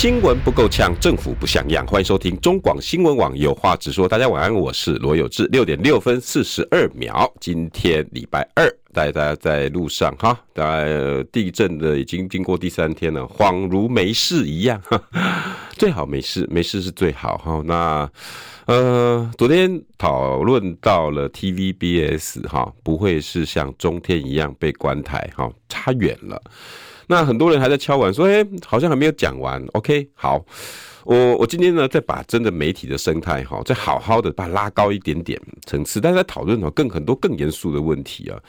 新闻不够呛，政府不像样。欢迎收听中广新闻网有话直说。大家晚安，我是罗有志。六点六分四十二秒，今天礼拜二，带大家在路上哈。大概地震的已经经过第三天了，恍如没事一样。最好没事，没事是最好哈。那呃，昨天讨论到了 TVBS 哈，不会是像中天一样被关台哈，差远了。那很多人还在敲碗说，哎，好像还没有讲完。OK，好，我我今天呢，再把真的媒体的生态哈，再好好的把它拉高一点点层次，大家讨论哦更很多更严肃的问题啊。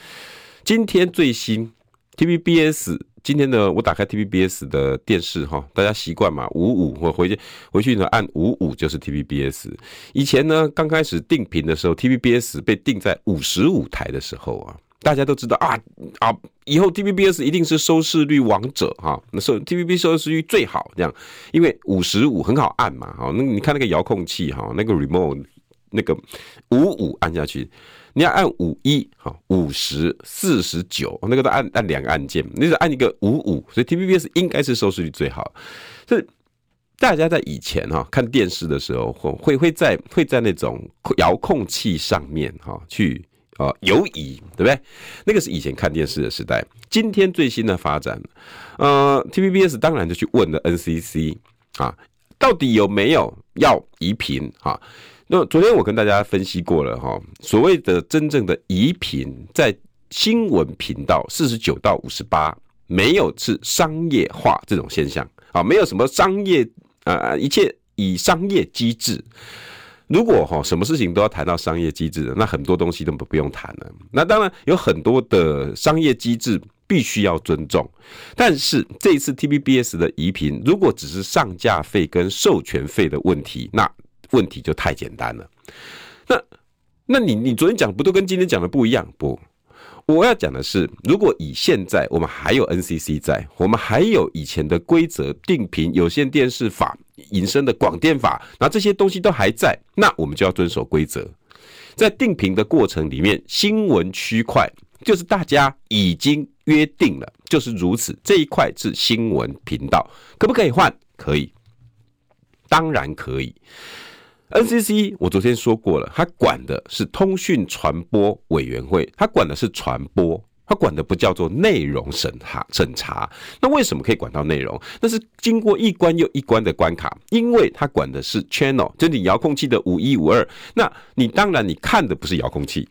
今天最新 TVBS，今天呢，我打开 TVBS 的电视哈，大家习惯嘛，五五我回去回去呢按五五就是 TVBS。以前呢，刚开始定频的时候，TVBS 被定在五十五台的时候啊。大家都知道啊啊，以后 TVBS 一定是收视率王者哈，那收 TVB 收视率最好这样，因为五十五很好按嘛哈，那你看那个遥控器哈，那个 remote 那个五五按下去，你要按五一哈，五十四十九那个都按按两个按键，那是按一个五五，所以 TVBS 应该是收视率最好。所以大家在以前哈看电视的时候，会会在会在那种遥控器上面哈去。啊，游移对不对？那个是以前看电视的时代。今天最新的发展，呃，TVBS 当然就去问了 NCC 啊，到底有没有要移频啊？那昨天我跟大家分析过了哈，所谓的真正的移频，在新闻频道四十九到五十八，没有是商业化这种现象啊，没有什么商业啊，一切以商业机制。如果哈什么事情都要谈到商业机制的，那很多东西都不不用谈了。那当然有很多的商业机制必须要尊重，但是这一次 T B B S 的移频，如果只是上架费跟授权费的问题，那问题就太简单了。那那你你昨天讲不都跟今天讲的不一样？不。我要讲的是，如果以现在我们还有 NCC 在，我们还有以前的规则、定频、有线电视法引申的广电法，那这些东西都还在，那我们就要遵守规则。在定频的过程里面，新闻区块就是大家已经约定了，就是如此。这一块是新闻频道，可不可以换？可以，当然可以。NCC，我昨天说过了，他管的是通讯传播委员会，他管的是传播，他管的不叫做内容审查审查。那为什么可以管到内容？那是经过一关又一关的关卡，因为他管的是 channel，就是你遥控器的五一五二。那你当然你看的不是遥控器。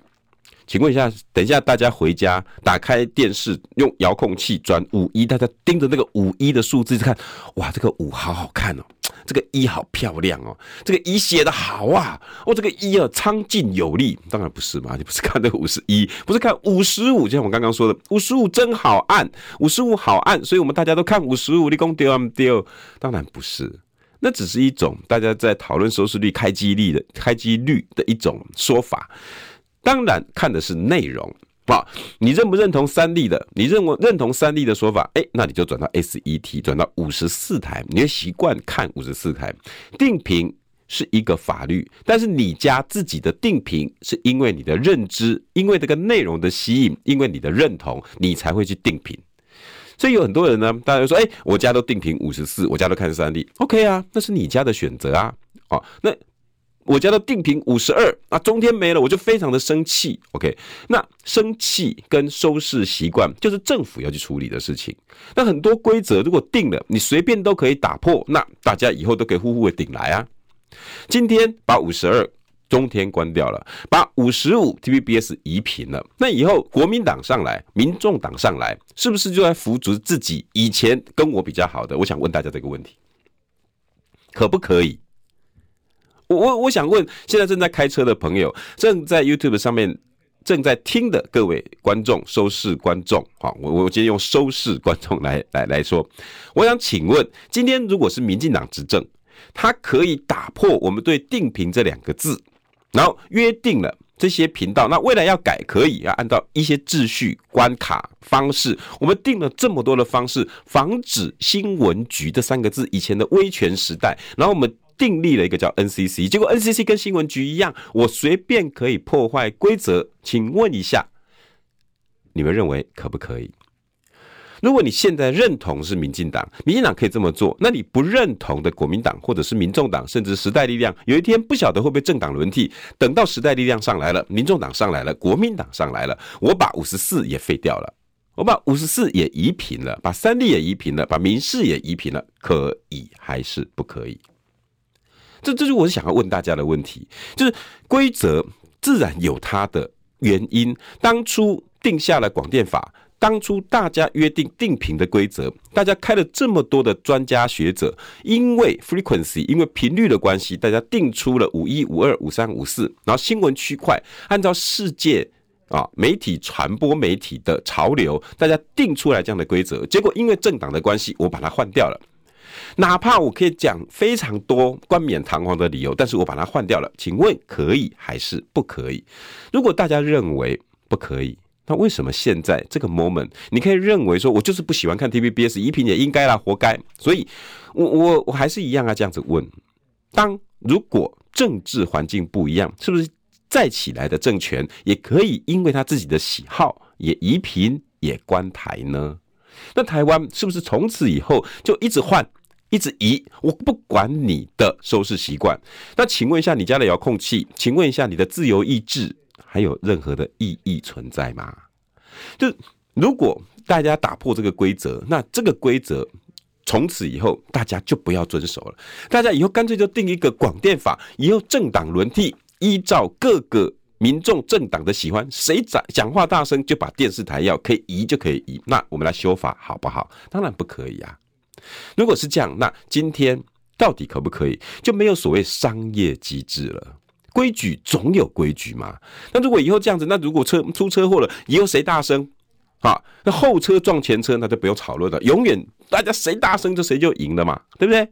请问一下，等一下大家回家打开电视，用遥控器转五一，大家盯着那个五一的数字看，哇，这个五好好看哦。这个一好漂亮哦，这个一写得好啊，哦，这个一啊苍劲有力，当然不是嘛，你不是看那个五十一，不是看五十五，就像我刚刚说的，五十五真好按，五十五好按，所以我们大家都看五十五，你讲对不对？当然不是，那只是一种大家在讨论收视率、开机率的开机率的一种说法，当然看的是内容。好，你认不认同三立的？你认为认同三立的说法？哎，那你就转到 SET，转到五十四台。你会习惯看五十四台。定频是一个法律，但是你家自己的定频是因为你的认知，因为这个内容的吸引，因为你的认同，你才会去定频。所以有很多人呢，大家说，哎，我家都定频五十四，我家都看三 D，OK 啊，那是你家的选择啊。哦，那。我家的定频五十二啊，中天没了，我就非常的生气。OK，那生气跟收视习惯就是政府要去处理的事情。那很多规则如果定了，你随便都可以打破，那大家以后都可以呼呼的顶来啊。今天把五十二中天关掉了，把五十五 TVBS 移频了，那以后国民党上来，民众党上来，是不是就在扶植自己以前跟我比较好的？我想问大家这个问题，可不可以？我我我想问，现在正在开车的朋友，正在 YouTube 上面正在听的各位观众、收视观众，好，我我今天用收视观众来来来说，我想请问，今天如果是民进党执政，他可以打破我们对定频这两个字，然后约定了这些频道，那未来要改可以，要按照一些秩序、关卡、方式，我们定了这么多的方式，防止新闻局这三个字以前的威权时代，然后我们订立了一个叫 NCC，结果 NCC 跟新闻局一样，我随便可以破坏规则，请问一下，你们认为可不可以？如果你现在认同是民进党，民进党可以这么做，那你不认同的国民党或者是民众党，甚至时代力量，有一天不晓得会不会政党轮替，等到时代力量上来了，民众党上来了，国民党上来了，我把五十四也废掉了，我把五十四也移平了，把三立也移平了，把民视也移平了，可以还是不可以？这这就是我想要问大家的问题，就是规则自然有它的原因，当初定下了广电法。当初大家约定定频的规则，大家开了这么多的专家学者，因为 frequency，因为频率的关系，大家定出了五一、五二、五三、五四，然后新闻区块按照世界啊媒体传播媒体的潮流，大家定出来这样的规则。结果因为政党的关系，我把它换掉了。哪怕我可以讲非常多冠冕堂皇的理由，但是我把它换掉了。请问可以还是不可以？如果大家认为不可以，那为什么现在这个 moment，你可以认为说，我就是不喜欢看 TVBS，移平也应该啦，活该。所以，我我我还是一样啊，这样子问：当如果政治环境不一样，是不是再起来的政权也可以因为他自己的喜好也移平也关台呢？那台湾是不是从此以后就一直换，一直移？我不管你的收视习惯。那请问一下，你家的遥控器？请问一下，你的自由意志？还有任何的意义存在吗？就如果大家打破这个规则，那这个规则从此以后大家就不要遵守了。大家以后干脆就定一个广电法，以后政党轮替，依照各个民众政党的喜欢，谁讲讲话大声就把电视台要可以移就可以移。那我们来修法好不好？当然不可以啊！如果是这样，那今天到底可不可以？就没有所谓商业机制了。规矩总有规矩嘛。那如果以后这样子，那如果车出车祸了，以后谁大声啊？那后车撞前车，那就不用讨论了。永远大家谁大声就谁就赢了嘛，对不对？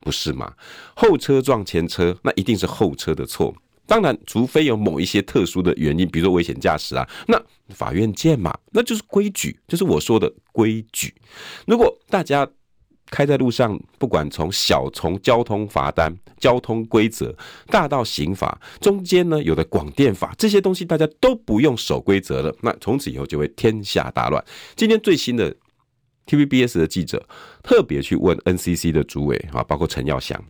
不是嘛？后车撞前车，那一定是后车的错。当然，除非有某一些特殊的原因，比如说危险驾驶啊，那法院见嘛。那就是规矩，就是我说的规矩。如果大家。开在路上，不管从小从交通罚单、交通规则，大到刑法，中间呢有的广电法这些东西，大家都不用守规则了，那从此以后就会天下大乱。今天最新的 TVBS 的记者特别去问 NCC 的主委啊，包括陈耀祥，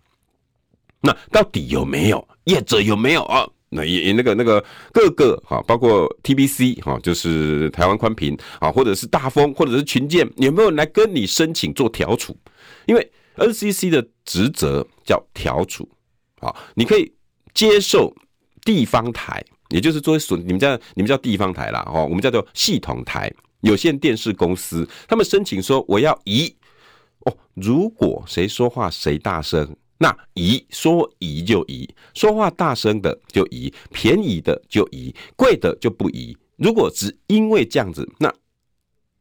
那到底有没有业者有没有啊？那也那个那个各个哈，包括 TBC 哈，就是台湾宽频啊，或者是大风，或者是群建，有没有来跟你申请做调处？因为 NCC 的职责叫调处，啊，你可以接受地方台，也就是作为损，你们叫你们叫地方台啦，哦，我们叫做系统台有线电视公司，他们申请说我要移，哦，如果谁说话谁大声。那移说移就移，说话大声的就移，便宜的就移，贵的就不移。如果只因为这样子，那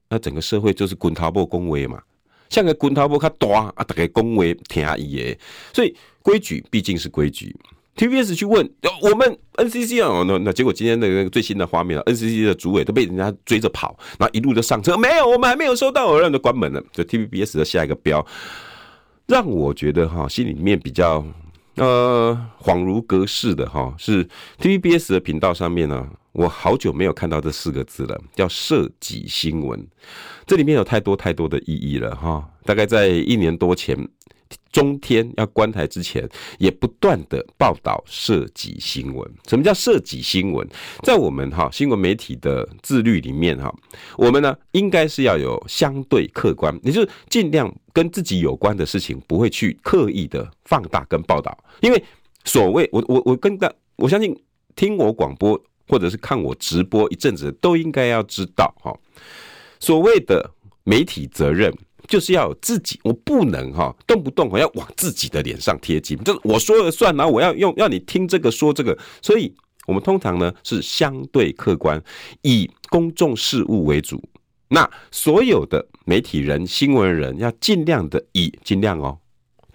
那整个社会就是滚头波恭维嘛，像个滚头波他大啊，大家恭维听伊的。所以规矩毕竟是规矩。TVBS 去问我们 NCC 啊，那那结果今天那个最新的画面，NCC 的主委都被人家追着跑，然后一路的上车，没有，我们还没有收到，我让就关门了。就 TVBS 的下一个标。让我觉得哈，心里面比较呃恍如隔世的哈，是 TVBS 的频道上面呢，我好久没有看到这四个字了，叫涉己新闻。这里面有太多太多的意义了哈，大概在一年多前。中天要关台之前，也不断的报道涉及新闻。什么叫涉及新闻？在我们哈新闻媒体的自律里面哈，我们呢应该是要有相对客观，也就是尽量跟自己有关的事情，不会去刻意的放大跟报道。因为所谓我我我跟大我相信听我广播或者是看我直播一阵子，都应该要知道哈，所谓的媒体责任。就是要有自己，我不能哈动不动我要往自己的脸上贴金，就是我说了算，然后我要用要你听这个说这个，所以我们通常呢是相对客观，以公众事务为主。那所有的媒体人、新闻人要尽量的以尽量哦，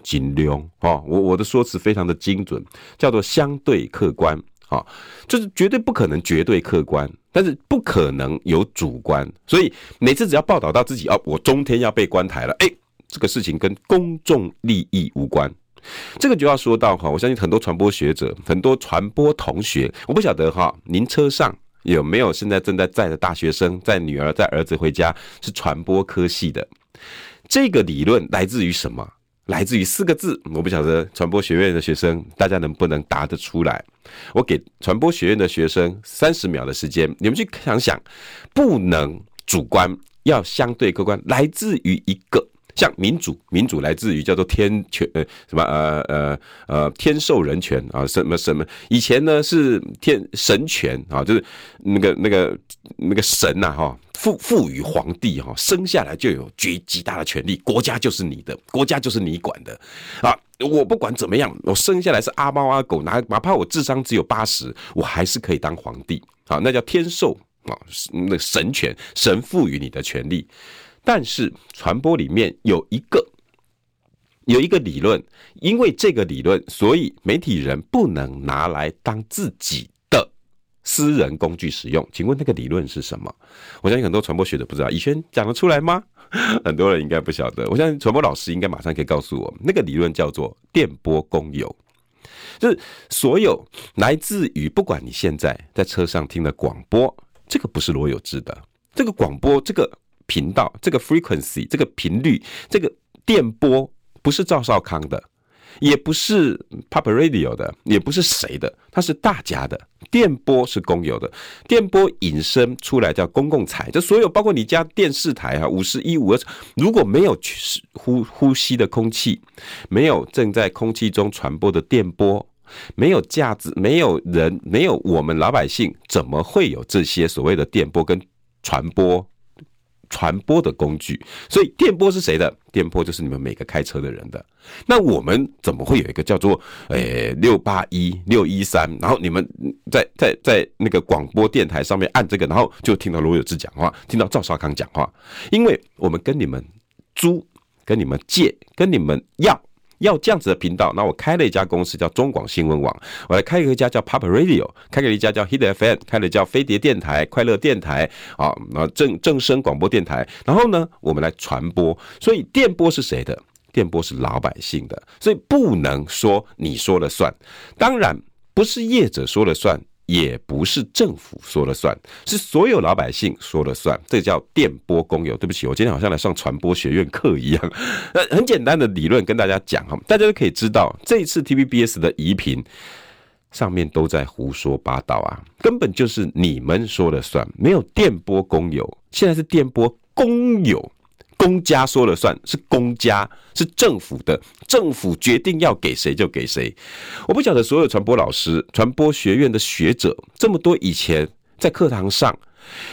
尽量哦，我我的说辞非常的精准，叫做相对客观，啊，就是绝对不可能绝对客观，但是不可能有主观。所以每次只要报道到自己哦，我中天要被关台了，哎，这个事情跟公众利益无关。这个就要说到哈，我相信很多传播学者、很多传播同学，我不晓得哈，您车上有没有现在正在载的大学生，载女儿、载儿子回家是传播科系的？这个理论来自于什么？来自于四个字，我不晓得传播学院的学生大家能不能答得出来？我给传播学院的学生三十秒的时间，你们去想想，不能主观，要相对客观，来自于一个。像民主，民主来自于叫做天权，呃，什么呃呃呃天授人权啊，什么什么，以前呢是天神权啊，就是那个那个那个神呐哈，赋赋予皇帝哈，生下来就有极极大的权力，国家就是你的，国家就是你管的啊，我不管怎么样，我生下来是阿猫阿狗，哪哪怕我智商只有八十，我还是可以当皇帝啊，那叫天授啊，那神权，神赋予你的权利。但是传播里面有一个有一个理论，因为这个理论，所以媒体人不能拿来当自己的私人工具使用。请问那个理论是什么？我相信很多传播学者不知道，以轩讲得出来吗？很多人应该不晓得。我相信传播老师应该马上可以告诉我，那个理论叫做电波公有，就是所有来自于不管你现在在车上听的广播，这个不是罗有志的，这个广播这个。频道这个 frequency 这个频率这个电波不是赵少康的，也不是 p a p a Radio 的，也不是谁的，它是大家的。电波是公有的，电波引申出来叫公共财，就所有包括你家电视台啊，五十一五二，如果没有呼呼吸的空气，没有正在空气中传播的电波，没有价值，没有人，没有我们老百姓，怎么会有这些所谓的电波跟传播？传播的工具，所以电波是谁的？电波就是你们每个开车的人的。那我们怎么会有一个叫做诶六八一六一三？然后你们在在在那个广播电台上面按这个，然后就听到罗有志讲话，听到赵少康讲话。因为我们跟你们租，跟你们借，跟你们要。要这样子的频道，那我开了一家公司叫中广新闻网，我来开一家叫 Pop Radio，开了一家叫 Hit FM，开了叫飞碟电台、快乐电台啊，那正正声广播电台，然后呢，我们来传播。所以电波是谁的？电波是老百姓的，所以不能说你说了算。当然不是业者说了算。也不是政府说了算，是所有老百姓说了算，这叫电波公有。对不起，我今天好像来上传播学院课一样。呃，很简单的理论跟大家讲哈，大家都可以知道，这一次 TVBS 的移频上面都在胡说八道啊，根本就是你们说了算，没有电波公有，现在是电波公有。公家说了算，是公家，是政府的，政府决定要给谁就给谁。我不晓得所有传播老师、传播学院的学者，这么多以前在课堂上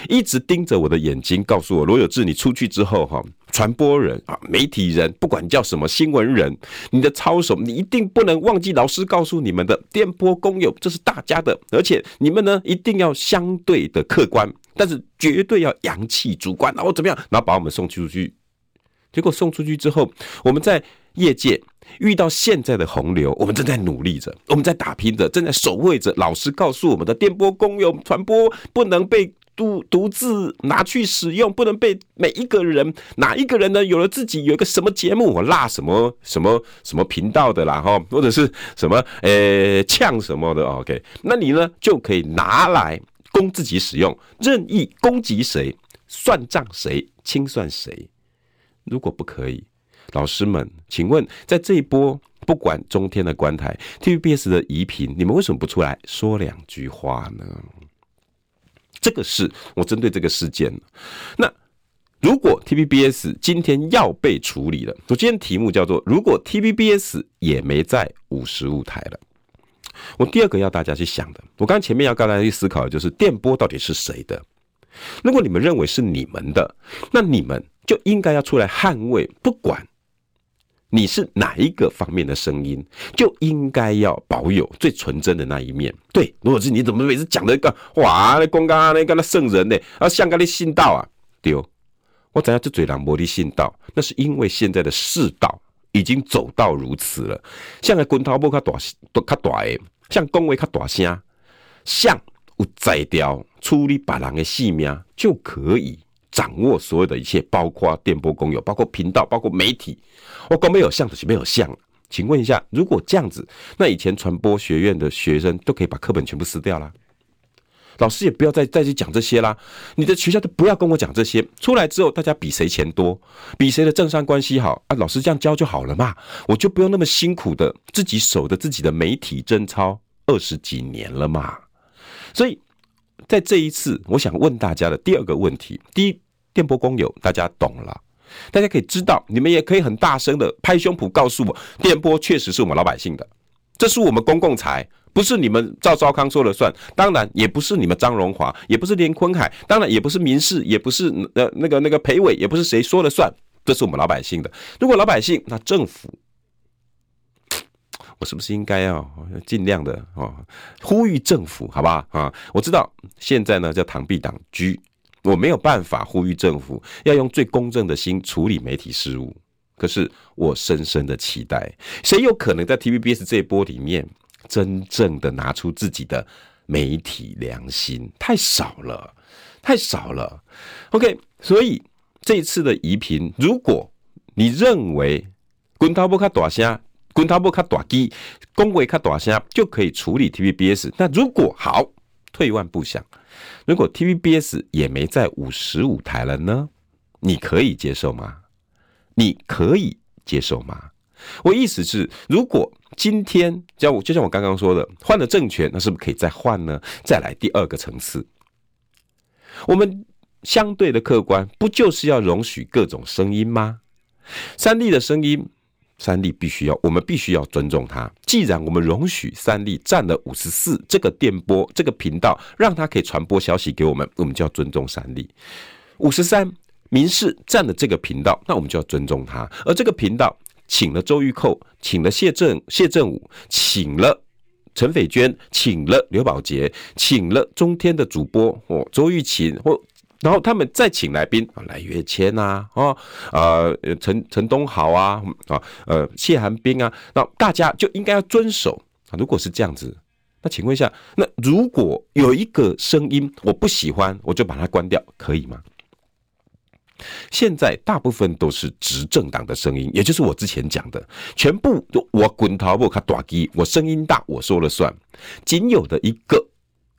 一直盯着我的眼睛，告诉我罗有志，你出去之后哈，传播人啊，媒体人，不管叫什么新闻人，你的操守，你一定不能忘记老师告诉你们的电波公有，这是大家的，而且你们呢一定要相对的客观。但是绝对要扬弃主观，然后怎么样？然后把我们送出去。结果送出去之后，我们在业界遇到现在的洪流，我们正在努力着，我们在打拼着，正在守卫着老师告诉我们的电波公用传播不能被独独自拿去使用，不能被每一个人哪一个人呢？有了自己有一个什么节目，我拉什么什么什么频道的啦，哈，或者是什么呃呛什么的，OK，那你呢就可以拿来。供自己使用，任意攻击谁，算账谁，清算谁。如果不可以，老师们，请问，在这一波不管中天的关台，TVBS 的移频，你们为什么不出来说两句话呢？这个是我针对这个事件。那如果 TVBS 今天要被处理了，我今天题目叫做“如果 TVBS 也没在五十五台了”。我第二个要大家去想的，我刚前面要跟大家去思考的就是电波到底是谁的？如果你们认为是你们的，那你们就应该要出来捍卫，不管你是哪一个方面的声音，就应该要保有最纯真的那一面。对，如果是你怎么每次讲的一个哇，那公刚那个那圣人呢？啊，像个你信道啊？丢，我怎样这嘴狼魔力信道？那是因为现在的世道。已经走到如此了，像个滚头波卡大，都卡大诶，像恭维卡大声，像有宰掉处理别人的性命，就可以掌握所有的一切，包括电波公有，包括频道，包括媒体。我讲没有像就是没有像。请问一下，如果这样子，那以前传播学院的学生都可以把课本全部撕掉了，老师也不要再再去讲这些啦。你的学校都不要跟我讲这些，出来之后大家比谁钱多，比谁的政商关系好啊，老师这样教就好了嘛，我就不用那么辛苦的自己守着自己的媒体贞操二十几年了嘛。所以在这一次，我想问大家的第二个问题：第一，电波公有大家懂了。大家可以知道，你们也可以很大声的拍胸脯告诉我，电波确实是我们老百姓的，这是我们公共财，不是你们赵昭康说了算，当然也不是你们张荣华，也不是连坤海，当然也不是民事，也不是呃那个那个裴伟，也不是谁说了算，这是我们老百姓的。如果老百姓，那政府，我是不是应该要尽量的啊，呼吁政府，好吧啊？我知道现在呢叫螳臂挡车。我没有办法呼吁政府要用最公正的心处理媒体事务，可是我深深的期待，谁有可能在 TVBS 这一波里面真正的拿出自己的媒体良心？太少了，太少了。OK，所以这一次的移频，如果你认为滚刀不卡大声，滚刀不卡大机，恭维卡大声就可以处理 TVBS，那如果好，退一万步想。如果 TVBS 也没在五十五台了呢？你可以接受吗？你可以接受吗？我意思是，如果今天叫我就像我刚刚说的，换了政权，那是不是可以再换呢？再来第二个层次，我们相对的客观，不就是要容许各种声音吗？三立的声音。三立必须要，我们必须要尊重他。既然我们容许三立占了五十四这个电波这个频道，让他可以传播消息给我们，我们就要尊重三立。五十三民视占了这个频道，那我们就要尊重他。而这个频道请了周玉蔻，请了谢震谢震武，请了陈斐娟，请了刘宝杰，请了中天的主播哦周玉琴或。然后他们再请来宾啊，赖岳谦呐，啊，呃，陈陈东豪啊，啊，呃，谢寒冰啊，那大家就应该要遵守啊。如果是这样子，那请问一下，那如果有一个声音我不喜欢，我就把它关掉，可以吗？现在大部分都是执政党的声音，也就是我之前讲的，全部都我滚头不卡大机，我声音大，我说了算，仅有的一个。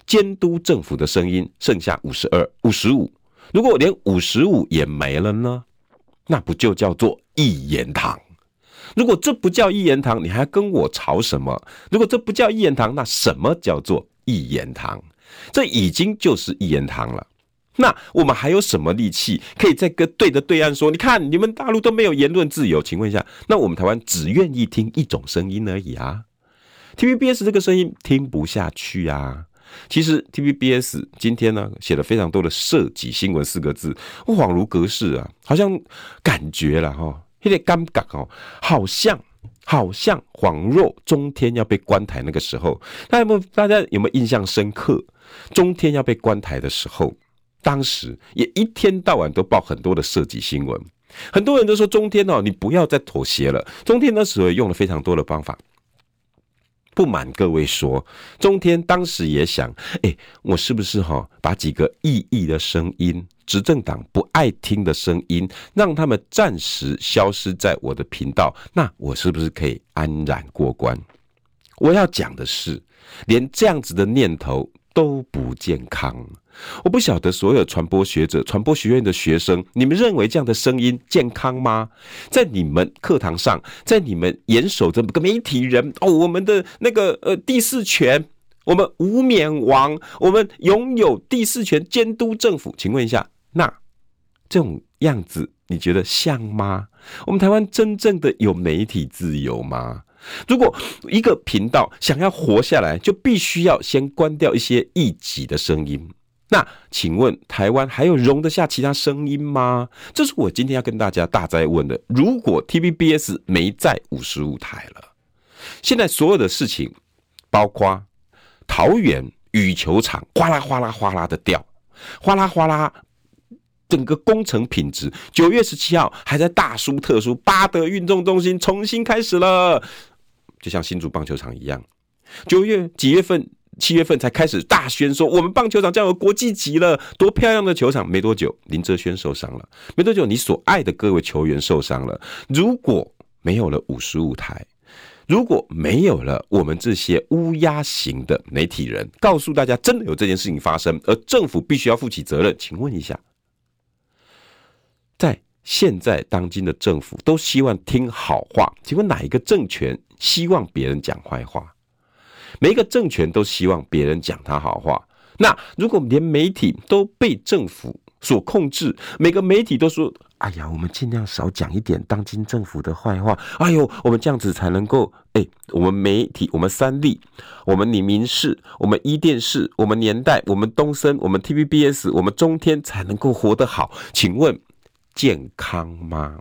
监督政府的声音剩下五十二、五十五，如果连五十五也没了呢？那不就叫做一言堂？如果这不叫一言堂，你还跟我吵什么？如果这不叫一言堂，那什么叫做一言堂？这已经就是一言堂了。那我们还有什么力气可以再跟对着对岸说？你看你们大陆都没有言论自由，请问一下，那我们台湾只愿意听一种声音而已啊？TVBS 这个声音听不下去啊。其实 TVBS 今天呢写了非常多的涉及新闻四个字，恍如隔世啊，好像感觉了哈，有点尴尬哦，好像好像恍若中天要被关台那个时候，大家有没有大家有没有印象深刻？中天要被关台的时候，当时也一天到晚都报很多的涉及新闻，很多人都说中天哦，你不要再妥协了。中天那时候用了非常多的方法。不瞒各位说，中天当时也想，哎、我是不是哈把几个异议的声音、执政党不爱听的声音，让他们暂时消失在我的频道，那我是不是可以安然过关？我要讲的是，连这样子的念头都不健康。我不晓得所有传播学者、传播学院的学生，你们认为这样的声音健康吗？在你们课堂上，在你们严守这么个媒体人哦，我们的那个呃第四权，我们无冕王，我们拥有第四权监督政府。请问一下，那这种样子你觉得像吗？我们台湾真正的有媒体自由吗？如果一个频道想要活下来，就必须要先关掉一些异己的声音。那请问台湾还有容得下其他声音吗？这是我今天要跟大家大再问的。如果 TVBS 没在五十五台了，现在所有的事情，包括桃园羽球场哗啦哗啦哗啦的掉，哗啦哗啦，整个工程品质，九月十七号还在大书特书，八德运动中心重新开始了，就像新竹棒球场一样，九月几月份？七月份才开始大宣说我们棒球场将有国际级了，多漂亮的球场！没多久，林哲轩受伤了，没多久，你所爱的各位球员受伤了。如果没有了五十五台，如果没有了我们这些乌鸦型的媒体人，告诉大家真的有这件事情发生，而政府必须要负起责任，请问一下，在现在当今的政府都希望听好话，请问哪一个政权希望别人讲坏话？每一个政权都希望别人讲他好话。那如果连媒体都被政府所控制，每个媒体都说：“哎呀，我们尽量少讲一点当今政府的坏话。”哎呦，我们这样子才能够……哎，我们媒体，我们三立，我们你民视，我们一电视，我们年代，我们东森，我们 TVBS，我们中天才能够活得好。请问健康吗？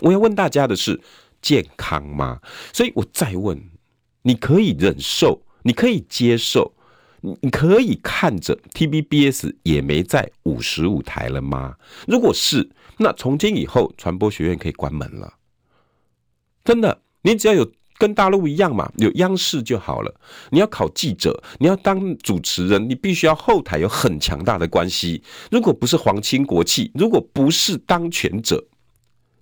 我要问大家的是健康吗？所以我再问。你可以忍受，你可以接受，你可以看着 T B B S 也没在五十五台了吗？如果是，那从今以后传播学院可以关门了。真的，你只要有跟大陆一样嘛，有央视就好了。你要考记者，你要当主持人，你必须要后台有很强大的关系。如果不是皇亲国戚，如果不是当权者。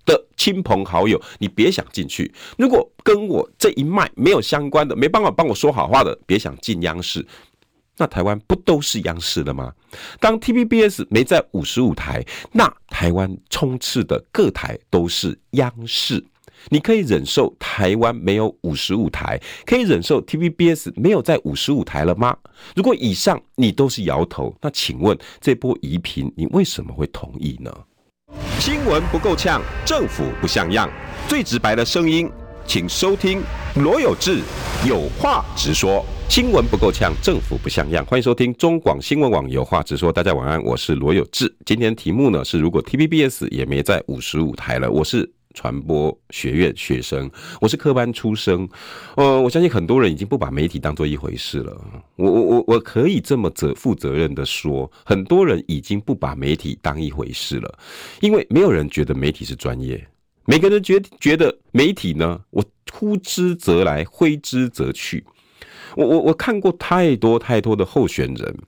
的亲朋好友，你别想进去。如果跟我这一脉没有相关的，没办法帮我说好话的，别想进央视。那台湾不都是央视的吗？当 TVBS 没在五十五台，那台湾充斥的各台都是央视。你可以忍受台湾没有五十五台，可以忍受 TVBS 没有在五十五台了吗？如果以上你都是摇头，那请问这波移频你为什么会同意呢？新闻不够呛，政府不像样，最直白的声音，请收听罗有志有话直说。新闻不够呛，政府不像样，欢迎收听中广新闻网有话直说。大家晚安，我是罗有志。今天题目呢是，如果 TVBS 也没在五十五台了，我是。传播学院学生，我是科班出身，呃，我相信很多人已经不把媒体当做一回事了。我我我我可以这么责负责任的说，很多人已经不把媒体当一回事了，因为没有人觉得媒体是专业，每个人觉觉得媒体呢，我呼之则来，挥之则去。我我我看过太多太多的候选人，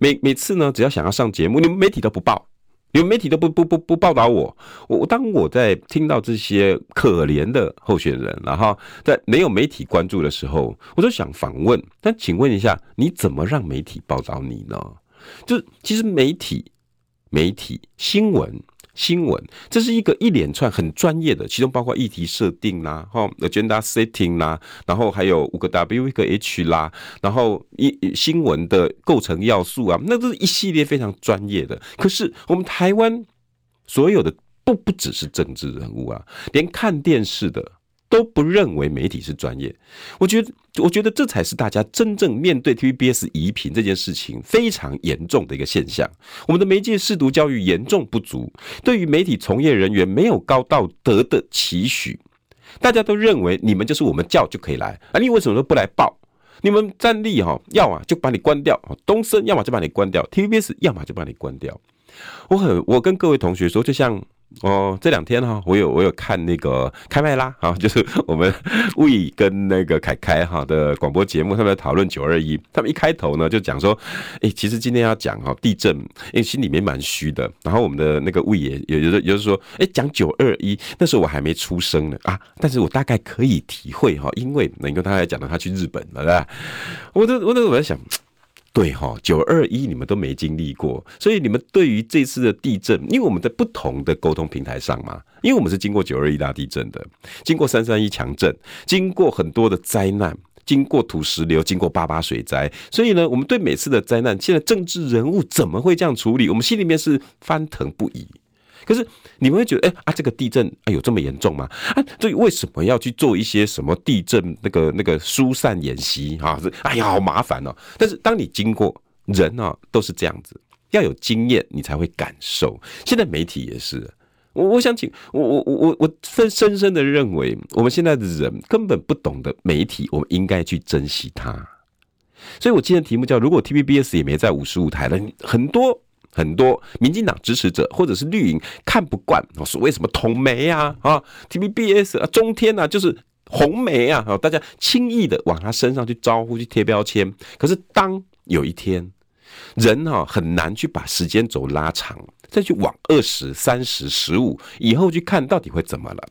每每次呢，只要想要上节目，你们媒体都不报。有媒体都不不不不报道我，我当我在听到这些可怜的候选人，然后在没有媒体关注的时候，我就想访问。但请问一下，你怎么让媒体报道你呢？就其实媒体、媒体新闻。新闻，这是一个一连串很专业的，其中包括议题设定啦，哈，agenda setting 啦，然后还有五个 W 一个 H 啦，然后一新闻的构成要素啊，那都是一系列非常专业的。可是我们台湾所有的不不只是政治人物啊，连看电视的。都不认为媒体是专业，我觉得，我觉得这才是大家真正面对 TVBS 移频这件事情非常严重的一个现象。我们的媒介识读教育严重不足，对于媒体从业人员没有高道德的期许，大家都认为你们就是我们叫就可以来啊，你为什么都不来报？你们站立哈，要么就把你关掉，东森要么就把你关掉，TVBS 要么就把你关掉。我很，我跟各位同学说，就像。哦，这两天哈，我有我有看那个开麦啦啊，就是我们魏跟那个凯凯哈的广播节目，他们在讨论九二一。他们一开头呢就讲说，哎，其实今天要讲哈地震，因为心里面蛮虚的。然后我们的那个魏也也就是也就是说，哎，讲九二一，那时候我还没出生呢啊，但是我大概可以体会哈，因为能够他还讲到他去日本了，对吧？我都我都我在想。对哈，九二一你们都没经历过，所以你们对于这次的地震，因为我们在不同的沟通平台上嘛，因为我们是经过九二一大地震的，经过三三一强震，经过很多的灾难，经过土石流，经过八八水灾，所以呢，我们对每次的灾难，现在政治人物怎么会这样处理，我们心里面是翻腾不已。可是你们会觉得，哎啊，这个地震啊有这么严重吗？啊，所以为什么要去做一些什么地震那个那个疏散演习啊？是哎呀，好麻烦哦。但是当你经过，人啊都是这样子，要有经验你才会感受。现在媒体也是，我我想请我我我我我深深深的认为，我们现在的人根本不懂得媒体，我们应该去珍惜它。所以我今天题目叫“如果 TVBS 也没在五十五台了”，很多。很多民进党支持者或者是绿营看不惯，所谓什么统媒啊啊，TVBS 啊，中天啊，就是红媒啊，大家轻易的往他身上去招呼、去贴标签。可是当有一天，人哈很难去把时间轴拉长，再去往二十三十、十五以后去看到底会怎么了。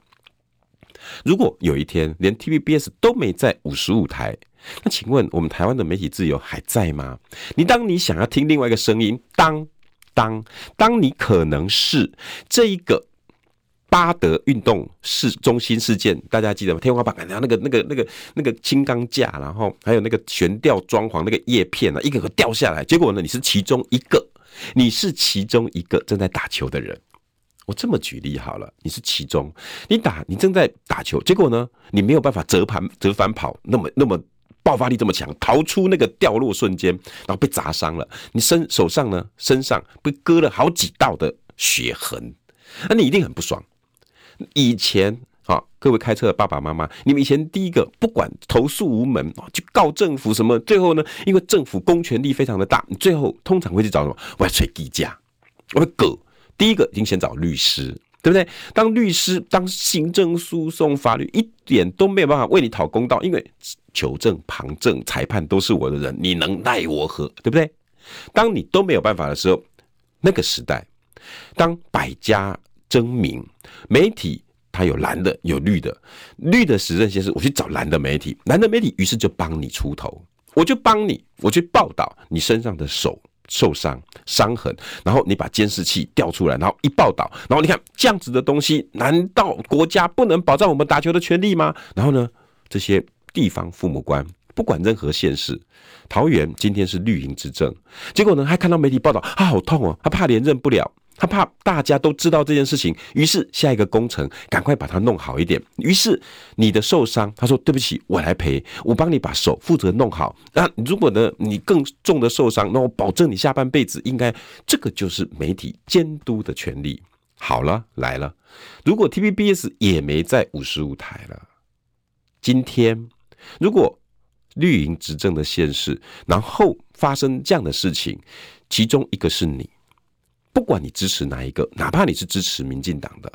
如果有一天连 TVBS 都没在五十五台，那请问我们台湾的媒体自由还在吗？你当你想要听另外一个声音，当当当你可能是这一个巴德运动事中心事件，大家记得吗？天花板然后那个那个那个那个轻钢架，然后还有那个悬吊装潢那个叶片啊，一个个掉下来，结果呢，你是其中一个，你是其中一个正在打球的人。我这么举例好了，你是其中，你打你正在打球，结果呢，你没有办法折盘折返跑，那么那么爆发力这么强，逃出那个掉落瞬间，然后被砸伤了，你身手上呢，身上被割了好几道的血痕，那你一定很不爽。以前啊，各位开车的爸爸妈妈，你们以前第一个不管投诉无门，去告政府什么，最后呢，因为政府公权力非常的大，你最后通常会去找什么？我要催计价，我要割。第一个一定先找律师，对不对？当律师、当行政诉讼、法律一点都没有办法为你讨公道，因为求证、旁证、裁判都是我的人，你能奈我何？对不对？当你都没有办法的时候，那个时代，当百家争鸣，媒体它有蓝的有绿的，绿的时任先生，我去找蓝的媒体，蓝的媒体于是就帮你出头，我就帮你，我去报道你身上的手。受伤、伤痕，然后你把监视器调出来，然后一报道，然后你看这样子的东西，难道国家不能保障我们打球的权利吗？然后呢，这些地方父母官不管任何县市，桃园今天是绿营执政，结果呢，还看到媒体报道，啊好痛哦，他怕连任不了。他怕大家都知道这件事情，于是下一个工程赶快把它弄好一点。于是你的受伤，他说对不起，我来赔，我帮你把手负责弄好。那如果呢，你更重的受伤，那我保证你下半辈子应该这个就是媒体监督的权利。好了，来了，如果 TVBS 也没在五十五台了，今天如果绿营执政的现实，然后发生这样的事情，其中一个是你。不管你支持哪一个，哪怕你是支持民进党的，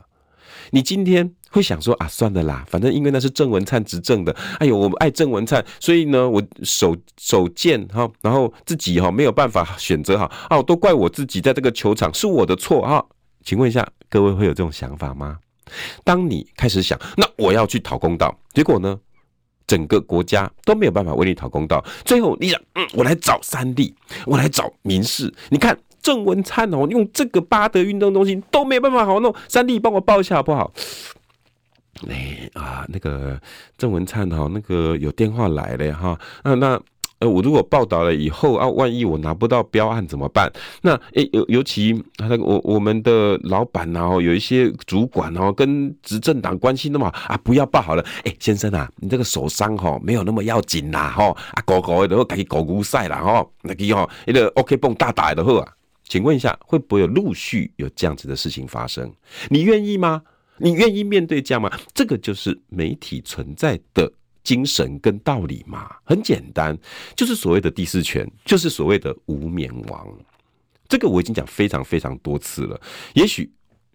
你今天会想说啊，算了啦，反正因为那是郑文灿执政的，哎呦，我爱郑文灿，所以呢，我手手贱哈，然后自己哈没有办法选择哈，啊，都怪我自己在这个球场是我的错哈。请问一下，各位会有这种想法吗？当你开始想，那我要去讨公道，结果呢，整个国家都没有办法为你讨公道，最后你想，嗯，我来找三立，我来找民事，你看。郑文灿哦，用这个八德运动中心都没办法好弄，三弟帮我报一下好不好？哎啊，那个郑文灿哈，那个有电话来了哈，那那呃，我如果报道了以后啊，万一我拿不到标案怎么办？那哎尤尤其那个我我们的老板呐，有一些主管哦，跟执政党关系那么好啊，不要报好了。哎，先生啊，你这个手伤哈没有那么要紧啦哈，啊狗狗的都可以狗狗赛啦哈，那个哈那个 OK 蹦大大的好啊。请问一下，会不会有陆续有这样子的事情发生？你愿意吗？你愿意面对这样吗？这个就是媒体存在的精神跟道理嘛。很简单，就是所谓的第四权，就是所谓的无冕王。这个我已经讲非常非常多次了。也许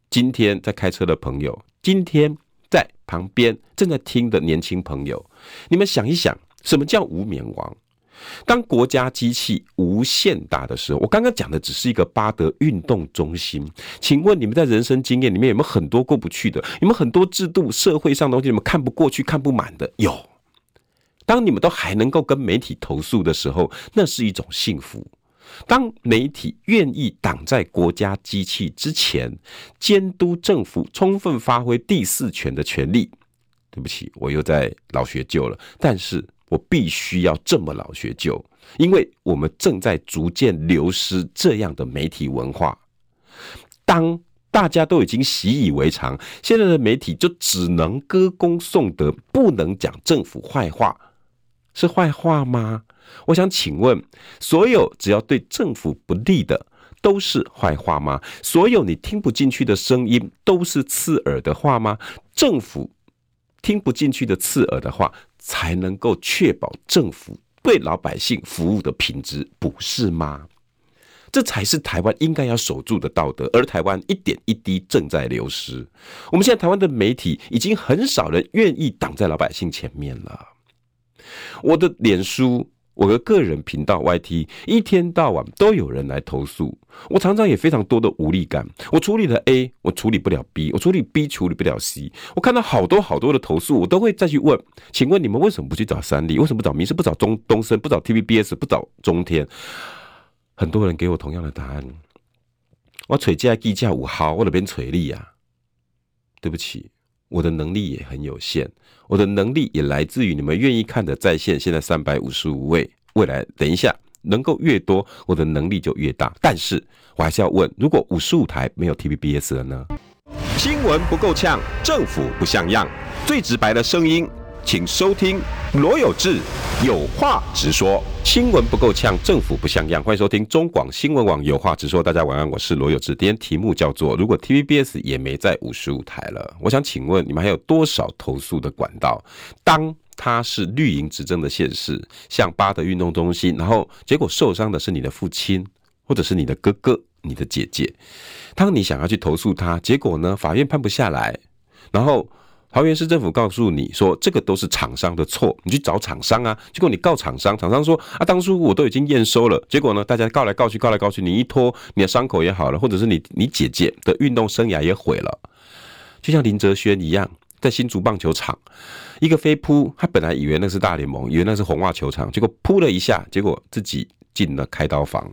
今天在开车的朋友，今天在旁边正在听的年轻朋友，你们想一想，什么叫无冕王？当国家机器无限大的时候，我刚刚讲的只是一个巴德运动中心。请问你们在人生经验里面有没有很多过不去的？有没有很多制度、社会上的东西你们看不过去、看不满的？有。当你们都还能够跟媒体投诉的时候，那是一种幸福。当媒体愿意挡在国家机器之前，监督政府，充分发挥第四权的权利。对不起，我又在老学究了，但是。我必须要这么老学究，因为我们正在逐渐流失这样的媒体文化。当大家都已经习以为常，现在的媒体就只能歌功颂德，不能讲政府坏话，是坏话吗？我想请问，所有只要对政府不利的，都是坏话吗？所有你听不进去的声音，都是刺耳的话吗？政府听不进去的刺耳的话，才能够确保政府对老百姓服务的品质，不是吗？这才是台湾应该要守住的道德。而台湾一点一滴正在流失。我们现在台湾的媒体已经很少人愿意挡在老百姓前面了。我的脸书。我的个人频道 YT 一天到晚都有人来投诉，我常常也非常多的无力感。我处理了 A，我处理不了 B，我处理 B 处理不了 C。我看到好多好多的投诉，我都会再去问，请问你们为什么不去找三立？为什么不找民视？不找中东森？不找 TVBS？不找中天？很多人给我同样的答案。我锤价计价五毫，我那边锤力啊，对不起。我的能力也很有限，我的能力也来自于你们愿意看的在线。现在三百五十五位，未来等一下能够越多，我的能力就越大。但是我还是要问：如果五十五台没有 T B B S 了呢？新闻不够呛，政府不像样，最直白的声音。请收听罗有志有话直说，新闻不够呛，政府不像样。欢迎收听中广新闻网有话直说。大家晚安，我是罗有志。今天题目叫做：如果 TVBS 也没在五十五台了，我想请问你们还有多少投诉的管道？当他是绿营执政的县市，像八德运动中心，然后结果受伤的是你的父亲，或者是你的哥哥、你的姐姐，当你想要去投诉他，结果呢，法院判不下来，然后。桃园市政府告诉你说，这个都是厂商的错，你去找厂商啊。结果你告厂商，厂商说啊，当初我都已经验收了。结果呢，大家告来告去，告来告去，你一拖，你的伤口也好了，或者是你你姐姐的运动生涯也毁了。就像林哲轩一样，在新竹棒球场，一个飞扑，他本来以为那是大联盟，以为那是红袜球场，结果扑了一下，结果自己进了开刀房。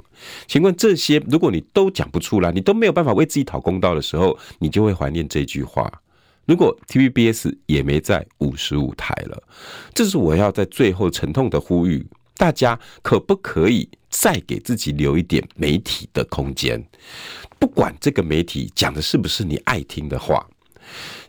请问这些，如果你都讲不出来，你都没有办法为自己讨公道的时候，你就会怀念这句话。如果 TVBS 也没在五十五台了，这是我要在最后沉痛的呼吁，大家可不可以再给自己留一点媒体的空间？不管这个媒体讲的是不是你爱听的话。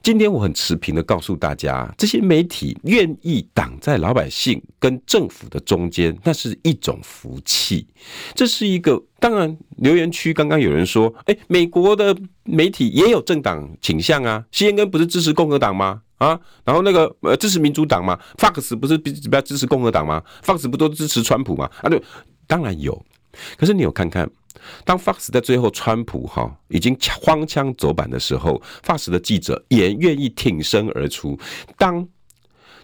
今天我很持平的告诉大家，这些媒体愿意挡在老百姓跟政府的中间，那是一种福气。这是一个，当然留言区刚刚有人说，哎，美国的媒体也有政党倾向啊，CNN 不是支持共和党吗？啊，然后那个呃支持民主党吗？Fox 不是比比较支持共和党吗？Fox 不都支持川普吗？啊，对，当然有。可是你有看看？当 Fox 在最后，川普哈已经荒腔走板的时候，Fox 的记者也愿意挺身而出。当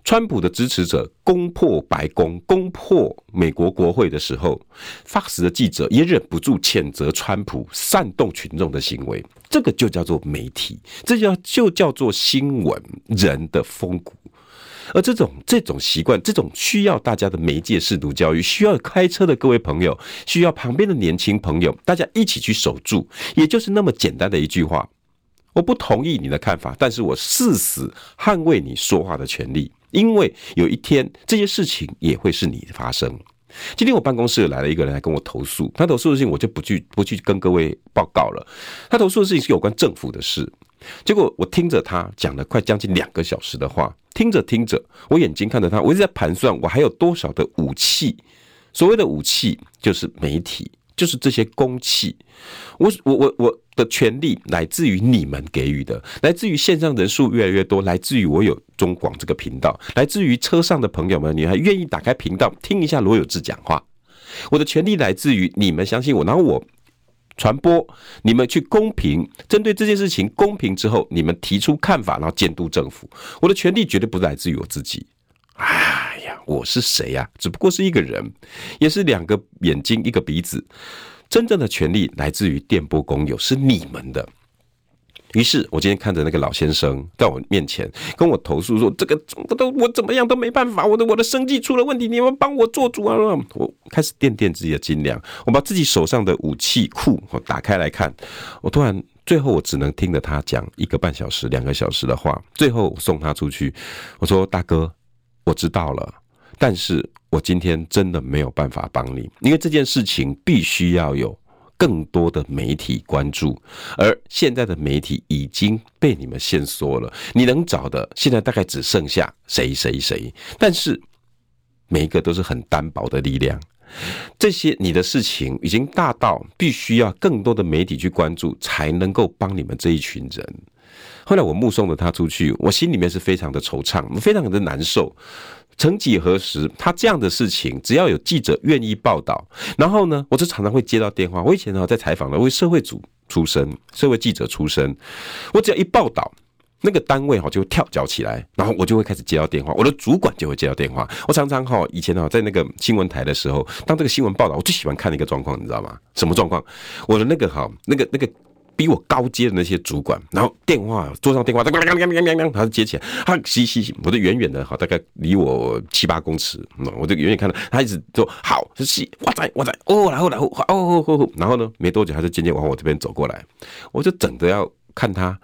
川普的支持者攻破白宫、攻破美国国会的时候，Fox 的记者也忍不住谴责川普煽动群众的行为。这个就叫做媒体，这叫就叫做新闻人的风骨。而这种这种习惯，这种需要大家的媒介适度教育，需要开车的各位朋友，需要旁边的年轻朋友，大家一起去守住，也就是那么简单的一句话。我不同意你的看法，但是我誓死捍卫你说话的权利，因为有一天这些事情也会是你发生。今天我办公室来了一个人来跟我投诉，他投诉的事情我就不去不去跟各位报告了。他投诉的事情是有关政府的事。结果我听着他讲了快将近两个小时的话，听着听着，我眼睛看着他，我一直在盘算我还有多少的武器。所谓的武器就是媒体，就是这些公器。我我我我的权利来自于你们给予的，来自于线上人数越来越多，来自于我有中广这个频道，来自于车上的朋友们，你还愿意打开频道听一下罗有志讲话。我的权利来自于你们相信我，然后我。传播，你们去公平针对这件事情公平之后，你们提出看法，然后监督政府。我的权利绝对不来自于我自己。哎呀，我是谁呀？只不过是一个人，也是两个眼睛一个鼻子。真正的权利来自于电波工友，是你们的。于是，我今天看着那个老先生在我面前跟我投诉说：“这个我都我怎么样都没办法，我的我的生计出了问题，你们帮我做主啊！”我开始掂掂自己的斤两，我把自己手上的武器库我打开来看，我突然最后我只能听着他讲一个半小时、两个小时的话，最后送他出去，我说：“大哥，我知道了，但是我今天真的没有办法帮你，因为这件事情必须要有。”更多的媒体关注，而现在的媒体已经被你们限缩了。你能找的现在大概只剩下谁谁谁，但是每一个都是很单薄的力量。这些你的事情已经大到必须要更多的媒体去关注，才能够帮你们这一群人。后来我目送着他出去，我心里面是非常的惆怅，非常的难受。曾几何时，他这样的事情，只要有记者愿意报道，然后呢，我就常常会接到电话。我以前呢在采访的，我社会组出身，社会记者出身，我只要一报道，那个单位哈就会跳脚起来，然后我就会开始接到电话，我的主管就会接到电话。我常常哈以前哈在那个新闻台的时候，当这个新闻报道，我最喜欢看的一个状况，你知道吗？什么状况？我的那个哈那个那个。比我高阶的那些主管，然后电话桌上电话，他就接起来，他嘻嘻，我就远远的哈，大概离我七八公尺，我就远远看到他一直说好，是嘻，哇塞哇塞，哦，然后然后哦哦哦，然后呢，没多久他就渐渐往我这边走过来，我就整的要看他，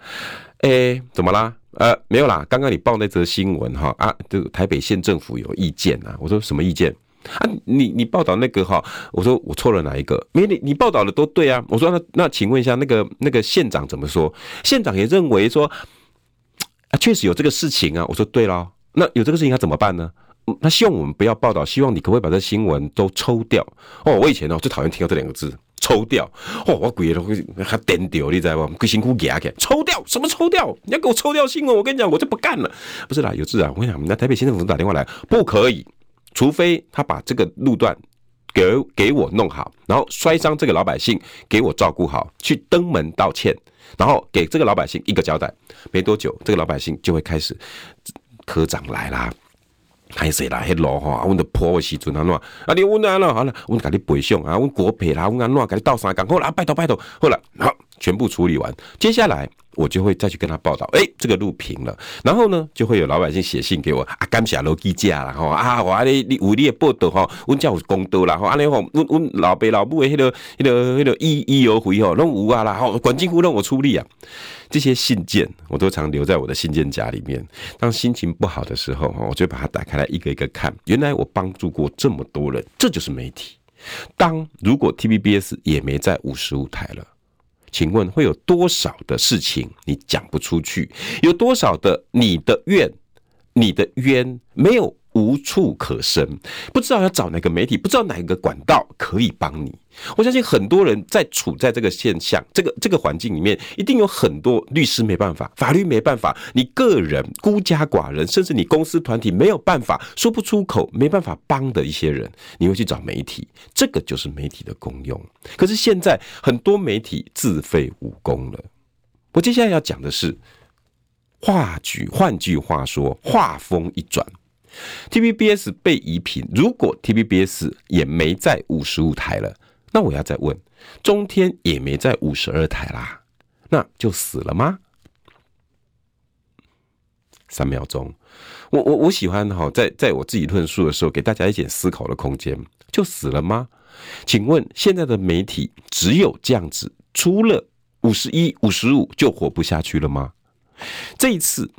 哎，怎么啦？呃，没有啦，刚刚你报那则新闻哈啊，这个台北县政府有意见啊，我说什么意见？啊，你你报道那个哈，我说我错了哪一个？没你你报道的都对啊。我说那那请问一下，那个那个县长怎么说？县长也认为说啊，确实有这个事情啊。我说对了，那有这个事情他怎么办呢？他希望我们不要报道，希望你可不可以把这新闻都抽掉？哦，我以前哦最讨厌听到这两个字，抽掉。哦，我鬼都会还点掉，你知道不？辛苦给他给抽掉，什么抽掉？你要给我抽掉新闻，我跟你讲，我就不干了。不是啦，有志啊，我跟你讲，那台北县政府打电话来，不可以。除非他把这个路段给给我弄好，然后摔伤这个老百姓给我照顾好，去登门道歉，然后给这个老百姓一个交代。没多久，这个老百姓就会开始，科长来啦，还谁啦？黑罗哈，我的婆媳准他乱啊！你问安了，好了，我给你背上啊，我国赔啦，我安乱给你倒三缸，好了，拜托拜托，好了，好，全部处理完，接下来。我就会再去跟他报道，哎、欸，这个路平了，然后呢，就会有老百姓写信给我，啊，感谢劳基价了哈，啊，我阿你你有你的报道哈，我叫有公道啦哈，阿你吼，我我老爸老母的迄个迄个迄个医医药费吼，拢有啊啦，吼，管金库让我出力啊，这些信件我都常留在我的信件夹里面。当心情不好的时候哈，我就把它打开来一个一个看，原来我帮助过这么多人，这就是媒体。当如果 TVBS 也没在五十五台了。请问会有多少的事情你讲不出去？有多少的你的怨、你的冤没有无处可伸？不知道要找哪个媒体，不知道哪个管道可以帮你？我相信很多人在处在这个现象、这个这个环境里面，一定有很多律师没办法，法律没办法，你个人孤家寡人，甚至你公司团体没有办法说不出口、没办法帮的一些人，你会去找媒体，这个就是媒体的功用。可是现在很多媒体自废武功了。我接下来要讲的是，话句换句话说，话锋一转，TVBS 被移平，如果 TVBS 也没在五十五台了。那我要再问，中天也没在五十二台啦，那就死了吗？三秒钟，我我我喜欢哈，在在我自己论述的时候，给大家一点思考的空间，就死了吗？请问现在的媒体只有这样子，除了五十一、五十五就活不下去了吗？这一次。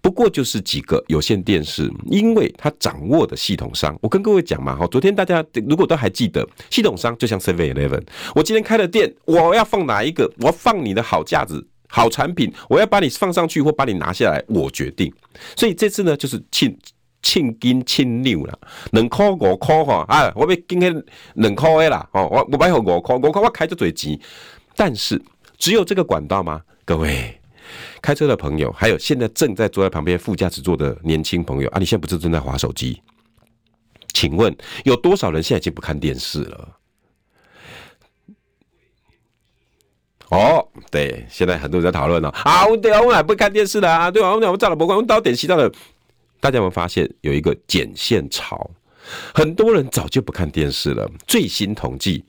不过就是几个有线电视，因为它掌握的系统商，我跟各位讲嘛，哈，昨天大家如果都还记得，系统商就像 Seven Eleven，我今天开了店，我要放哪一个？我要放你的好架子、好产品，我要把你放上去或把你拿下来，我决定。所以这次呢，就是庆庆金庆牛了，两块五块哈，啊，我要今天两块的啦，哦，我我买好五块，五块我开着嘴急，但是只有这个管道吗？各位？开车的朋友，还有现在正在坐在旁边副驾驶座的年轻朋友啊，你现在不是正在滑手机？请问有多少人现在已经不看电视了？哦，对，现在很多人在讨论了啊，我对啊，我还不看电视了啊，对啊，我我找了不管，我到点西到了，大家有没有发现有一个剪线潮？很多人早就不看电视了。最新统计。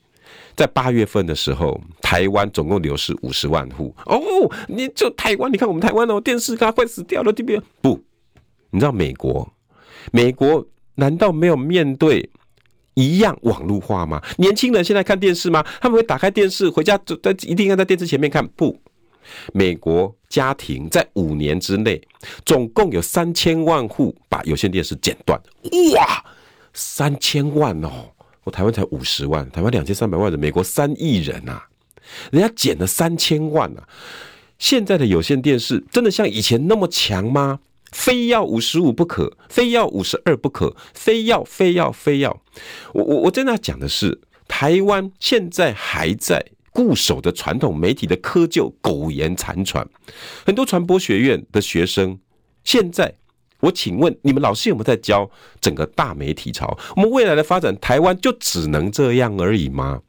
在八月份的时候，台湾总共流失五十万户哦。你就台湾，你看我们台湾哦，电视它快死掉了，对不对？不，你知道美国，美国难道没有面对一样网络化吗？年轻人现在看电视吗？他们会打开电视回家就在一定要在电视前面看？不，美国家庭在五年之内，总共有三千万户把有线电视剪断。哇，三千万哦！我台湾才五十万，台湾两千三百万人，美国三亿人啊，人家减了三千万啊！现在的有线电视真的像以前那么强吗？非要五十五不可，非要五十二不可，非要非要非要！我我我真的要讲的是，台湾现在还在固守的传统媒体的窠臼苟延残喘。很多传播学院的学生，现在我请问你们老师有没有在教整个大媒体潮？我们未来的发展，台湾就只能这样而已吗？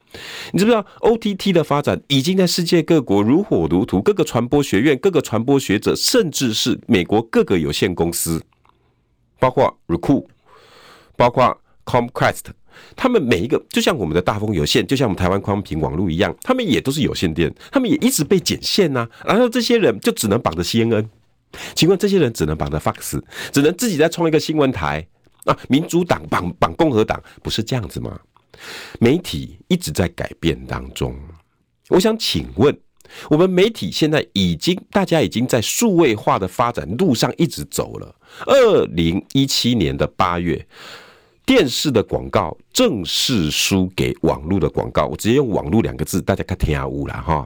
你知不知道 OTT 的发展已经在世界各国如火如荼，各个传播学院、各个传播学者，甚至是美国各个有限公司，包括 Roku，包括 Comcast，他们每一个就像我们的大丰有线，就像我们台湾宽频网络一样，他们也都是有线电，他们也一直被剪线呐、啊。然后这些人就只能绑着 CNN，请问这些人只能绑着 Fox，只能自己再创一个新闻台啊？民主党绑绑共和党，不是这样子吗？媒体一直在改变当中，我想请问，我们媒体现在已经，大家已经在数位化的发展路上一直走了。二零一七年的八月，电视的广告正式输给网络的广告。我直接用“网络”两个字，大家可听下无啦哈。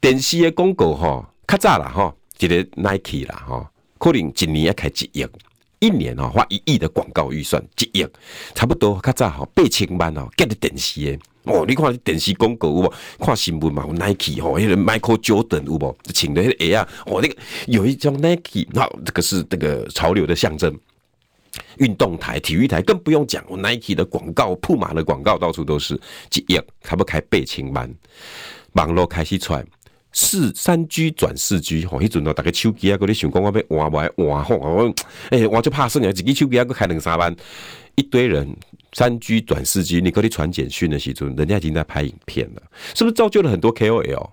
电视的广告哈，较早啦哈，一个 Nike 啦吼，可能一年要开一亿。一年哦，花一亿的广告预算，一亿差不多。较早吼八千万哦，给的电视诶哦，你看电视广告有无？看新闻嘛，有 Nike 吼，迄个 Michael Jordan 有无？请的迄个鞋啊，哦，那个有一种 Nike，那这个是这个潮流的象征。运动台、体育台更不用讲，Nike 的广告、铺马的广告到处都是，一亿差不多开八千万，网络开始出来。四三 G 转四 G，吼，迄阵哦，大家手机啊，嗰咧想讲我要换买换吼，我诶，我就怕剩啊，一支手机啊，搁开两三万，一堆人三 G 转四 G，你嗰咧传简讯的时阵，人家已经在拍影片了，是不是造就了很多 KOL，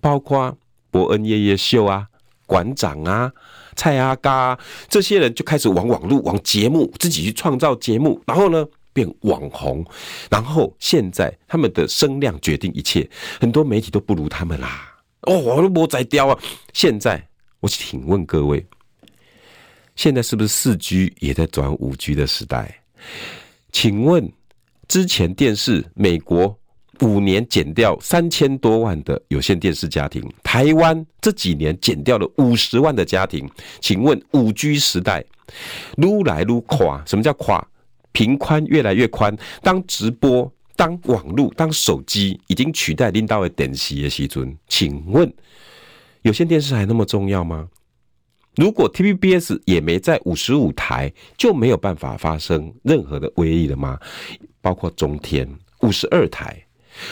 包括伯恩夜夜秀啊、馆长啊、蔡阿嘎啊，这些人就开始往网络、往节目自己去创造节目，然后呢变网红，然后现在他们的声量决定一切，很多媒体都不如他们啦。哦，我都没在雕啊！现在我请问各位，现在是不是四 G 也在转五 G 的时代？请问之前电视美国五年减掉三千多万的有线电视家庭，台湾这几年减掉了五十万的家庭。请问五 G 时代撸来撸垮，什么叫垮？频宽越来越宽，当直播。当网络、当手机已经取代领导的电视的时阵，请问有线电视还那么重要吗？如果 TVBS 也没在五十五台，就没有办法发生任何的威力了吗？包括中天五十二台，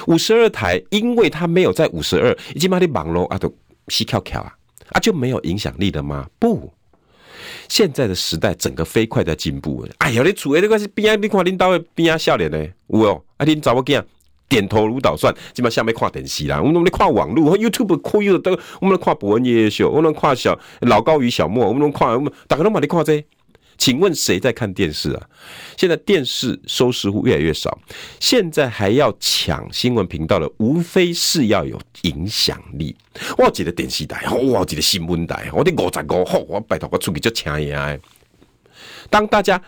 五十二台，因为它没有在五十二，已经把你网络啊都死翘翘啊，啊就没有影响力了吗？不。现在的时代，整个飞快在进步。哎呀，你厝诶，你看是边啊？你看恁兜诶边啊，少年呢？有哦。啊，恁查某囝点头如捣蒜，今嘛下面看电视啦。我们咧看网络，YouTube 酷又都，我们看博文夜夜秀，我们看小老高与小莫，我们看，我们大家拢嘛咧看这。请问谁在看电视啊？现在电视收视户越来越少，现在还要抢新闻频道的，无非是要有影响力。我有一个电视台，我有一个新闻台，我的五十五号，我拜托我出去就抢赢。当大家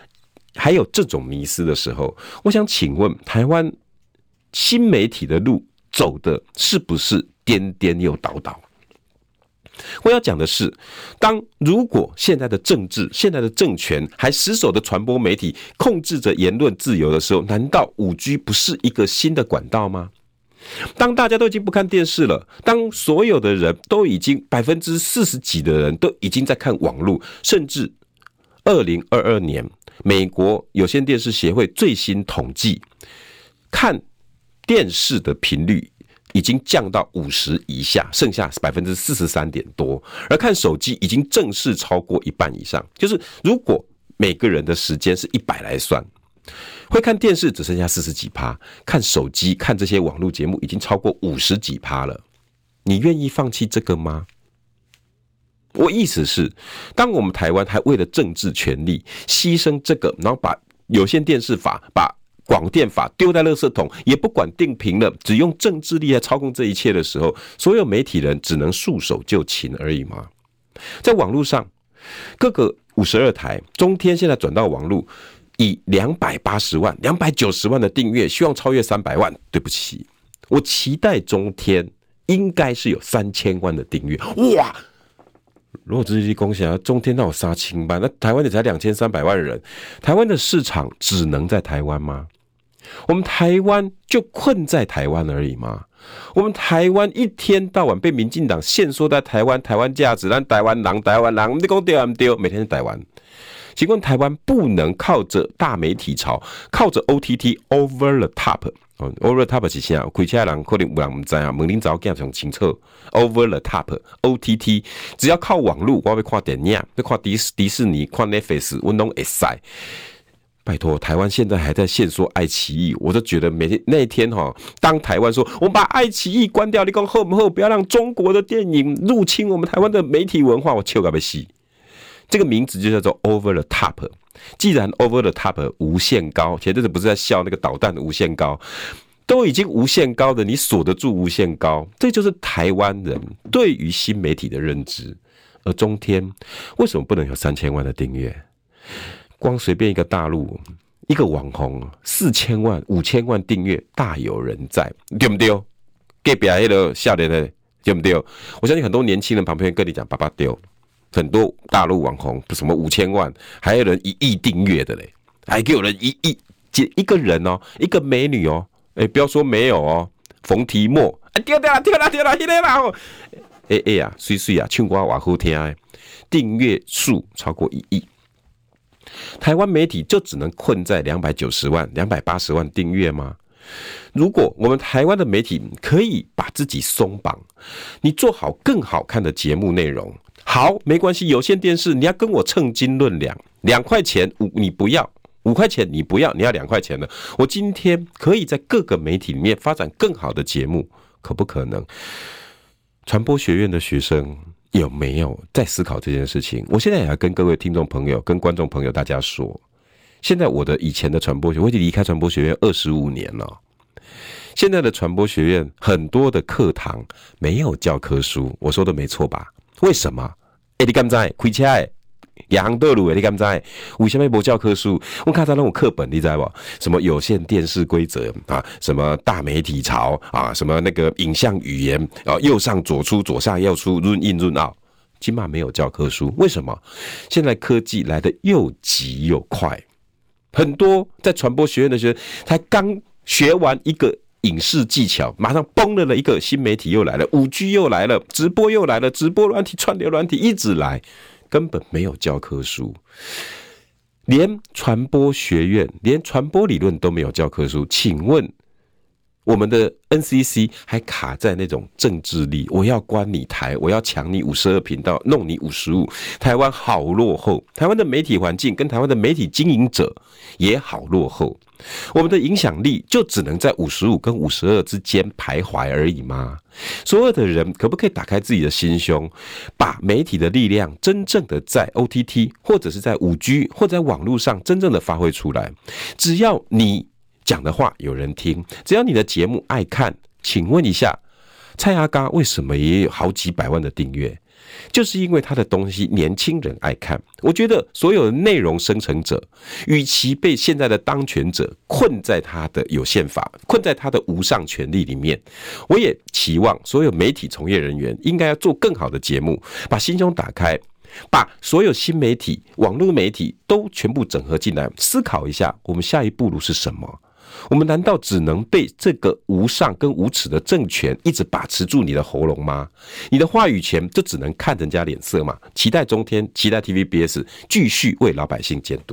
还有这种迷思的时候，我想请问台湾新媒体的路走的是不是颠颠又倒倒？我要讲的是，当如果现在的政治、现在的政权还死守的传播媒体控制着言论自由的时候，难道五 G 不是一个新的管道吗？当大家都已经不看电视了，当所有的人都已经百分之四十几的人都已经在看网络，甚至二零二二年美国有线电视协会最新统计，看电视的频率。已经降到五十以下，剩下百分之四十三点多。而看手机已经正式超过一半以上。就是如果每个人的时间是一百来算，会看电视只剩下四十几趴，看手机看这些网络节目已经超过五十几趴了。你愿意放弃这个吗？我意思是，当我们台湾还为了政治权力牺牲这个，然后把有线电视法把。广电法丢在垃圾桶，也不管定频了，只用政治力来操控这一切的时候，所有媒体人只能束手就擒而已吗？在网络上，各个五十二台，中天现在转到网络，以两百八十万、两百九十万的订阅，希望超越三百万。对不起，我期待中天应该是有三千万的订阅。哇！如果自己恭喜啊，中天那有杀青班，那台湾的才两千三百万人，台湾的市场只能在台湾吗？我们台湾就困在台湾而已吗？我们台湾一天到晚被民进党限缩在台湾，台湾价值让台湾人，台湾人，你讲对不对？每天是台湾，请问台湾不能靠着大媒体潮，靠着 OTT over the top，over the top 是啥？开车人可能有人不知啊，门林早讲从清楚，over the top OTT，只要靠网络，我要看电影，要看迪士迪士尼，看 Netflix，我拢会使。拜托，台湾现在还在限缩爱奇艺，我都觉得每天那一天哈，当台湾说我们把爱奇艺关掉，你讲后不后？不要让中国的电影入侵我们台湾的媒体文化，我笑个要死。这个名字就叫做 Over the Top。既然 Over the Top 无限高，前阵子不是在笑那个导弹的无限高，都已经无限高的，你锁得住无限高，这就是台湾人对于新媒体的认知。而中天为什么不能有三千万的订阅？光随便一个大陆一个网红四千万五千万订阅大有人在，对不对？给别人的笑脸的对不对？我相信很多年轻人旁边跟你讲爸爸丢，很多大陆网红什么五千万，还有人一亿订阅的嘞，还给有人一亿，一个人哦，一个美女哦，哎，不要说没有哦，冯提莫啊，丢掉了，丢了，丢了，丢了，哎哎呀，碎碎啊，唱歌哇好听哎，订阅数超过一亿。台湾媒体就只能困在两百九十万、两百八十万订阅吗？如果我们台湾的媒体可以把自己松绑，你做好更好看的节目内容，好，没关系。有线电视你要跟我称斤论两，两块钱五你不要，五块钱你不要，你要两块钱的。我今天可以在各个媒体里面发展更好的节目，可不可能？传播学院的学生。有没有在思考这件事情？我现在也要跟各位听众朋友、跟观众朋友大家说，现在我的以前的传播学，我已经离开传播学院二十五年了。现在的传播学院很多的课堂没有教科书，我说的没错吧？为什么？哎，你敢在杨德鲁，你敢在？为什么没教科书？我看到那种课本，你知道不？什么有线电视规则啊？什么大媒体潮啊？什么那个影像语言啊？右上左出，左下右出，run in run out，起码没有教科书。为什么？现在科技来的又急又快，很多在传播学院的学生才刚学完一个影视技巧，马上崩了了一个新媒体又来了，五 G 又来了，直播又来了，直播软体、串流软体一直来。根本没有教科书，连传播学院、连传播理论都没有教科书。请问，我们的 NCC 还卡在那种政治力？我要关你台，我要抢你五十二频道，弄你五十五。台湾好落后，台湾的媒体环境跟台湾的媒体经营者也好落后。我们的影响力就只能在五十五跟五十二之间徘徊而已吗？所有的人可不可以打开自己的心胸，把媒体的力量真正的在 OTT 或者是在五 G 或者在网络上真正的发挥出来？只要你讲的话有人听，只要你的节目爱看，请问一下，蔡阿嘎为什么也有好几百万的订阅？就是因为他的东西年轻人爱看，我觉得所有的内容生成者，与其被现在的当权者困在他的有限法，困在他的无上权力里面，我也期望所有媒体从业人员应该要做更好的节目，把心胸打开，把所有新媒体、网络媒体都全部整合进来，思考一下我们下一步路是什么。我们难道只能被这个无上跟无耻的政权一直把持住你的喉咙吗？你的话语权就只能看人家脸色吗？期待中天，期待 TVBS 继续为老百姓监督。